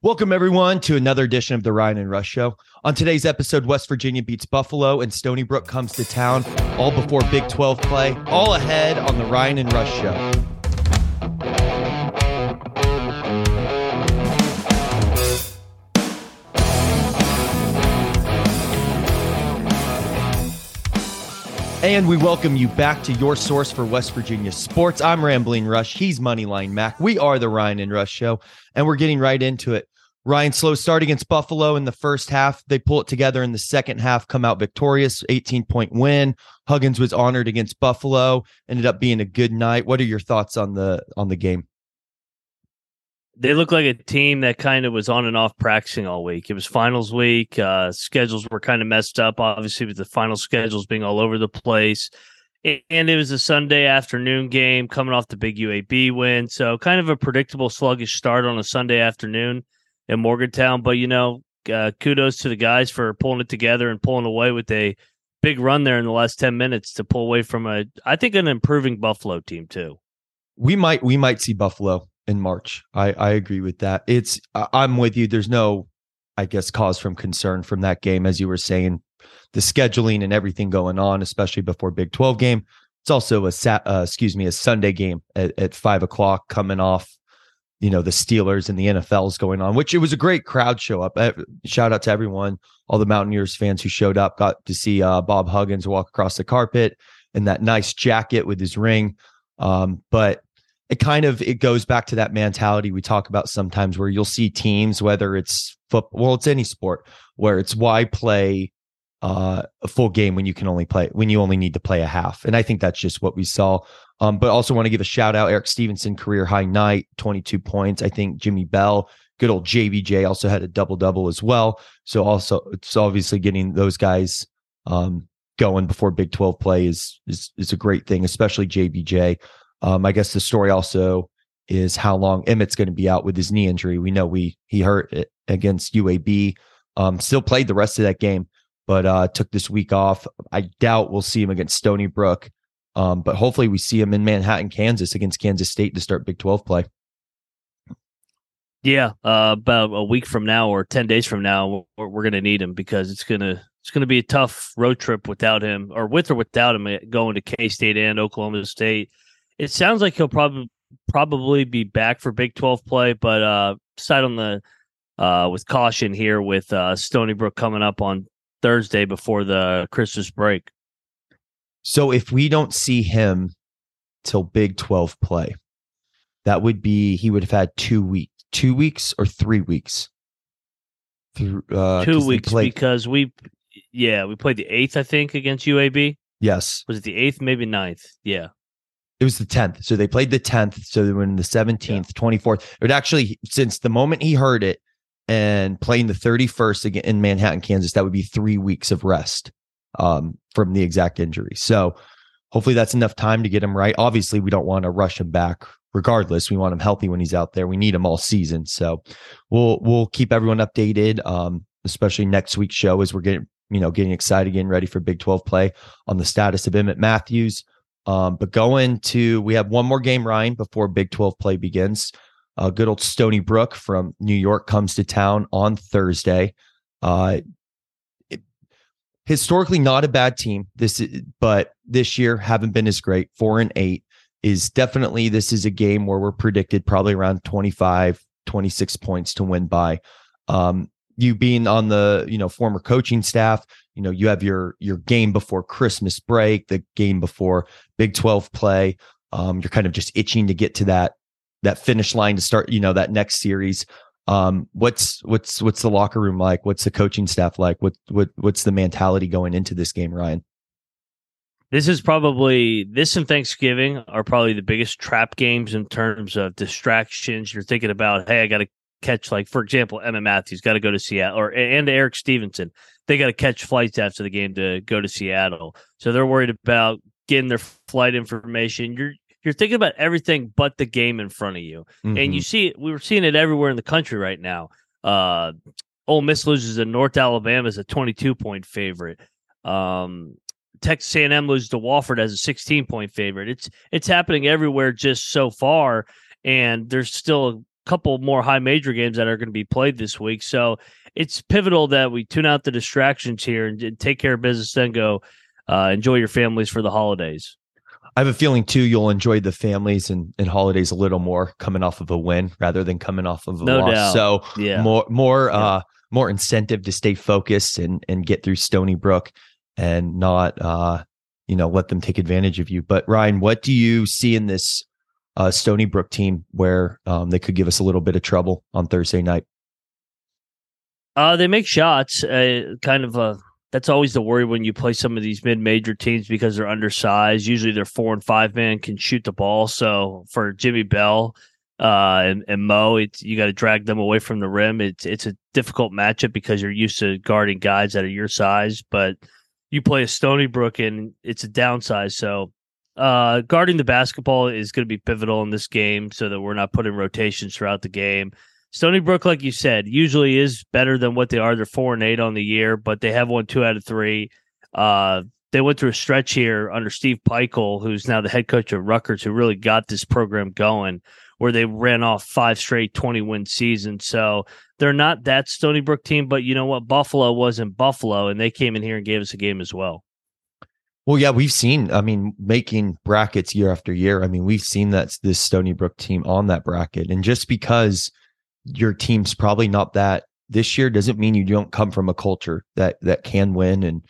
Welcome, everyone, to another edition of the Ryan and Rush Show. On today's episode, West Virginia beats Buffalo and Stony Brook comes to town, all before Big 12 play, all ahead on the Ryan and Rush Show. And we welcome you back to your source for West Virginia sports. I'm Rambling Rush. He's Moneyline Mac. We are the Ryan and Rush Show, and we're getting right into it. Ryan slow start against Buffalo in the first half. They pull it together in the second half, come out victorious, 18 point win. Huggins was honored against Buffalo. Ended up being a good night. What are your thoughts on the on the game? They look like a team that kind of was on and off practicing all week. It was finals week. Uh, schedules were kind of messed up, obviously, with the final schedules being all over the place. And it was a Sunday afternoon game coming off the big UAB win. So, kind of a predictable, sluggish start on a Sunday afternoon in Morgantown. But, you know, uh, kudos to the guys for pulling it together and pulling away with a big run there in the last 10 minutes to pull away from a, I think, an improving Buffalo team, too. We might, we might see Buffalo in March. I I agree with that. It's I'm with you. There's no, I guess, cause from concern from that game, as you were saying, the scheduling and everything going on, especially before Big Twelve game. It's also a uh, excuse me, a Sunday game at, at five o'clock, coming off, you know, the Steelers and the NFL's going on, which it was a great crowd show up. Shout out to everyone, all the Mountaineers fans who showed up, got to see uh, Bob Huggins walk across the carpet in that nice jacket with his ring. Um, but it kind of it goes back to that mentality we talk about sometimes where you'll see teams whether it's football well it's any sport where it's why play uh, a full game when you can only play when you only need to play a half. And i think that's just what we saw. Um, but also want to give a shout out erik stevenson career high night 22 points. I think jimmy bell good old jbj also had a double double as well. So also it's obviously getting those guys um, going before big 12 play is is is a great thing especially jbj um, I guess the story also is how long Emmitt's going to be out with his knee injury. We know we he hurt it against UAB. Um, still played the rest of that game, but uh, took this week off. I doubt we'll see him against Stony Brook, um, but hopefully we see him in Manhattan, Kansas against Kansas State to start Big Twelve play. Yeah, uh, about a week from now or ten days from now, we're, we're going to need him because it's going to it's going to be a tough road trip without him, or with or without him, eh, going to K State and Oklahoma State it sounds like he'll probably probably be back for Big 12 play, but uh side on the uh with caution here with uh Stony Brook coming up on Thursday before the Christmas break. So if we don't see him till Big 12 play, that would be he would have had two weeks, two weeks or three weeks. uh, two weeks because we, yeah, we played the eighth, I think, against UAB. Yes, was it the eighth, maybe ninth? Yeah, it was the 10th. So they played the 10th. So they were in the 17th, yeah. 24th. It would actually, since the moment he heard it and playing the 31st again in Manhattan, Kansas, that would be three weeks of rest um, from the exact injury. So hopefully that's enough time to get him right. Obviously, we don't want to rush him back regardless. We want him healthy when he's out there. We need him all season. So we'll we'll keep everyone updated, um, especially next week's show as we're getting, you know, getting excited, getting ready for Big 12 play on the status of Emmitt Matthews. Um, but going to, we have one more game, Ryan, before Big 12 play begins. Uh, good old Stony Brook from New York comes to town on Thursday. Uh, it, historically, not a bad team. This, is, but this year haven't been as great. Four and eight is definitely. This is a game where we're predicted probably around 25, 26 points to win by. Um, you being on the you know former coaching staff you know you have your your game before christmas break the game before big 12 play. Um, you're kind of just itching to get to that that finish line to start you know that next series. Um, what's what's what's the locker room like? What's the coaching staff like? What what what's the mentality going into this game ryan? This is probably this and Thanksgiving are probably the biggest trap games in terms of distractions. You're thinking about, hey, I got to catch like for example Emmitt Matthews got to go to Seattle or and Erik Stevenson they got to catch flights after the game to go to Seattle. So they're worried about getting their flight information. You're you're thinking about everything but the game in front of you. Mm-hmm. and you mm-hmm. see we were seeing it everywhere in the country right now. Uh Ole Miss loses to North Alabama as a 22 point favorite. Um Texas A&M loses to Wofford as a 16 point favorite. It's it's happening everywhere just so far and there's still couple more high major games that are going to be played this week. So it's pivotal that we tune out the distractions here and, take care of business, then go uh, enjoy your families for the holidays. I have a feeling too you'll enjoy the families and, and holidays a little more coming off of a win rather than coming off of a no loss. Doubt. So yeah. more more yeah. uh more incentive to stay focused and and get through Stony Brook and not uh you know let them take advantage of you. But Ryan, what do you see in this uh, Stony Brook team where um, they could give us a little bit of trouble on Thursday night? Uh, they make shots. Uh, kind of a that's always the worry when you play some of these mid-major teams because they're undersized. Usually, their four and five man can shoot the ball. So for Jimmy Bell uh, and, and Mo, it's you got to drag them away from the rim. It's it's a difficult matchup because you're used to guarding guys that are your size, but you play a Stony Brook and it's a downsize. So uh, guarding the basketball is going to be pivotal in this game so that we're not putting rotations throughout the game. Stony Brook, like you said, usually is better than what they are. They're four and eight on the year, but they have won two out of three. Uh, they went through a stretch here under Steve Pikiell, who's now the head coach of Rutgers, who really got this program going, where they ran off five straight 20 win seasons. So they're not that Stony Brook team, but you know what? Buffalo wasn't Buffalo, and they came in here and gave us a game as well. Well, yeah, we've seen, I mean, making brackets year after year. I mean, we've seen that this Stony Brook team on that bracket. And just because your team's probably not that this year doesn't mean you don't come from a culture that that can win and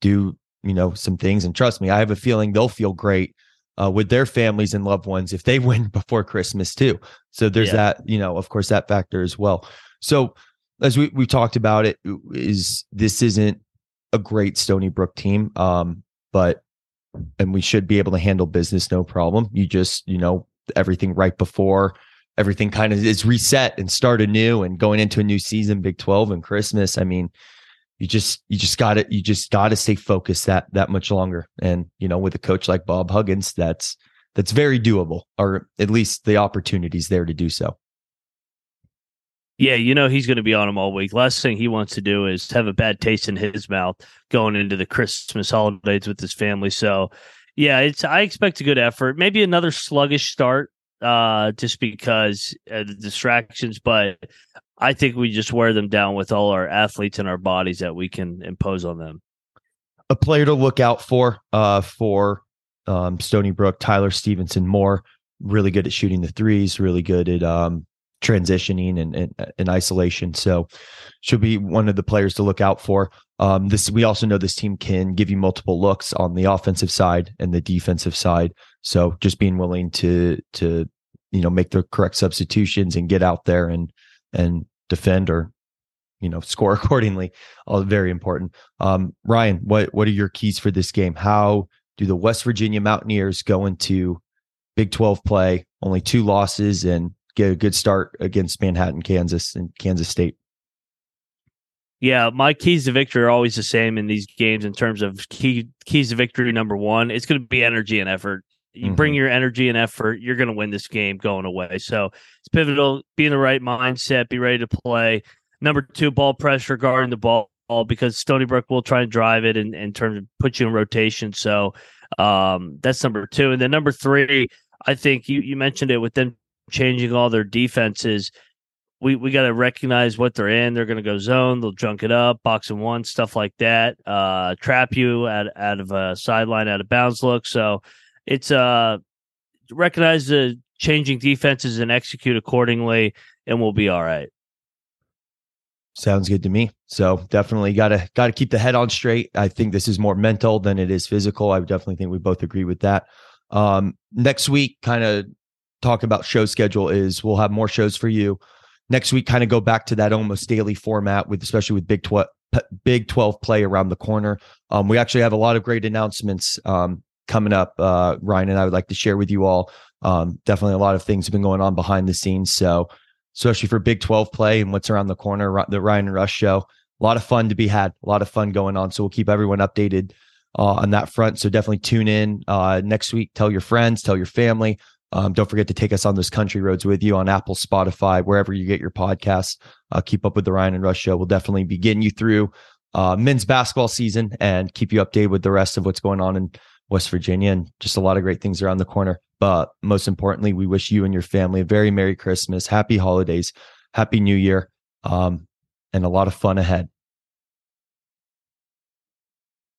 do you know some things and trust me i have a feeling they'll feel great uh, with their families and loved ones if they win before christmas too so there's yeah. that you know of course that factor as well so as we we talked about it is this isn't a great stony brook team um but and we should be able to handle business no problem you just you know everything right before everything kind of is reset and start anew and going into a new season, Big 12 and Christmas. I mean, you just you just got to you just got to stay focused that that much longer. And you know, with a coach like Bob Huggins, that's that's very doable, or at least the opportunities there to do so. Yeah, you know he's going to be on him all week. Last thing he wants to do is have a bad taste in his mouth going into the Christmas holidays with his family. So, yeah, it's I expect a good effort. Maybe another sluggish start uh, just because uh, the distractions. But I think we just wear them down with all our athletes and our bodies that we can impose on them. A player to look out for uh, for um, Stony Brook, Tyler Stephenson Moore, really good at shooting the threes, really good at um, transitioning and, and, and isolation. So should be one of the players to look out for. Um, this we also know this team can give you multiple looks on the offensive side and the defensive side. So just being willing to to you know make the correct substitutions and get out there and and defend or you know score accordingly, all very important. Um, Ryan, what what are your keys for this game? How do the West Virginia Mountaineers go into Big 12 play? Only two losses and get a good start against Manhattan, Kansas, and Kansas State. Yeah, my keys to victory are always the same in these games in terms of key keys to victory. Number one, it's going to be energy and effort. You mm-hmm. bring your energy and effort, you're going to win this game going away. So it's pivotal. Be in the right mindset. Be ready to play. Number two, ball pressure, guarding the ball because Stony Brook will try and drive it and in terms of put you in rotation. So um, that's number two. And then number three, I think you you mentioned it with them changing all their defenses we we got to recognize what they're in. They're going to go zone. They'll junk it up, box and one, stuff like that. Uh, trap you out out of a sideline, out of bounds look. So it's uh recognize the changing defenses and execute accordingly, and we'll be all right. Sounds good to me. So definitely got to got to keep the head on straight. I think this is more mental than it is physical. I definitely think we both agree with that. Um, next week, kind of talk about show schedule is we'll have more shows for you next week kind of go back to that almost daily format with especially with Big 12 Big 12 play around the corner. Um, we actually have a lot of great announcements um, coming up. Uh, Ryan and I would like to share with you all. Um, definitely a lot of things have been going on behind the scenes. So, especially for Big 12 play and what's around the corner, the Ryan and Rush show, a lot of fun to be had, a lot of fun going on. So, we'll keep everyone updated uh, on that front. So, definitely tune in uh, next week. Tell your friends, tell your family. Um, don't forget to take us on those country roads with you on Apple, Spotify, wherever you get your podcasts. Uh, keep up with the Ryan and Rush show. We'll definitely be getting you through uh, men's basketball season and keep you updated with the rest of what's going on in West Virginia and just a lot of great things around the corner. But most importantly, we wish you and your family a very Merry Christmas, Happy Holidays, Happy New Year, um, and a lot of fun ahead.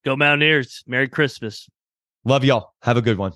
Go Mountaineers. Merry Christmas. Love y'all. Have a good one.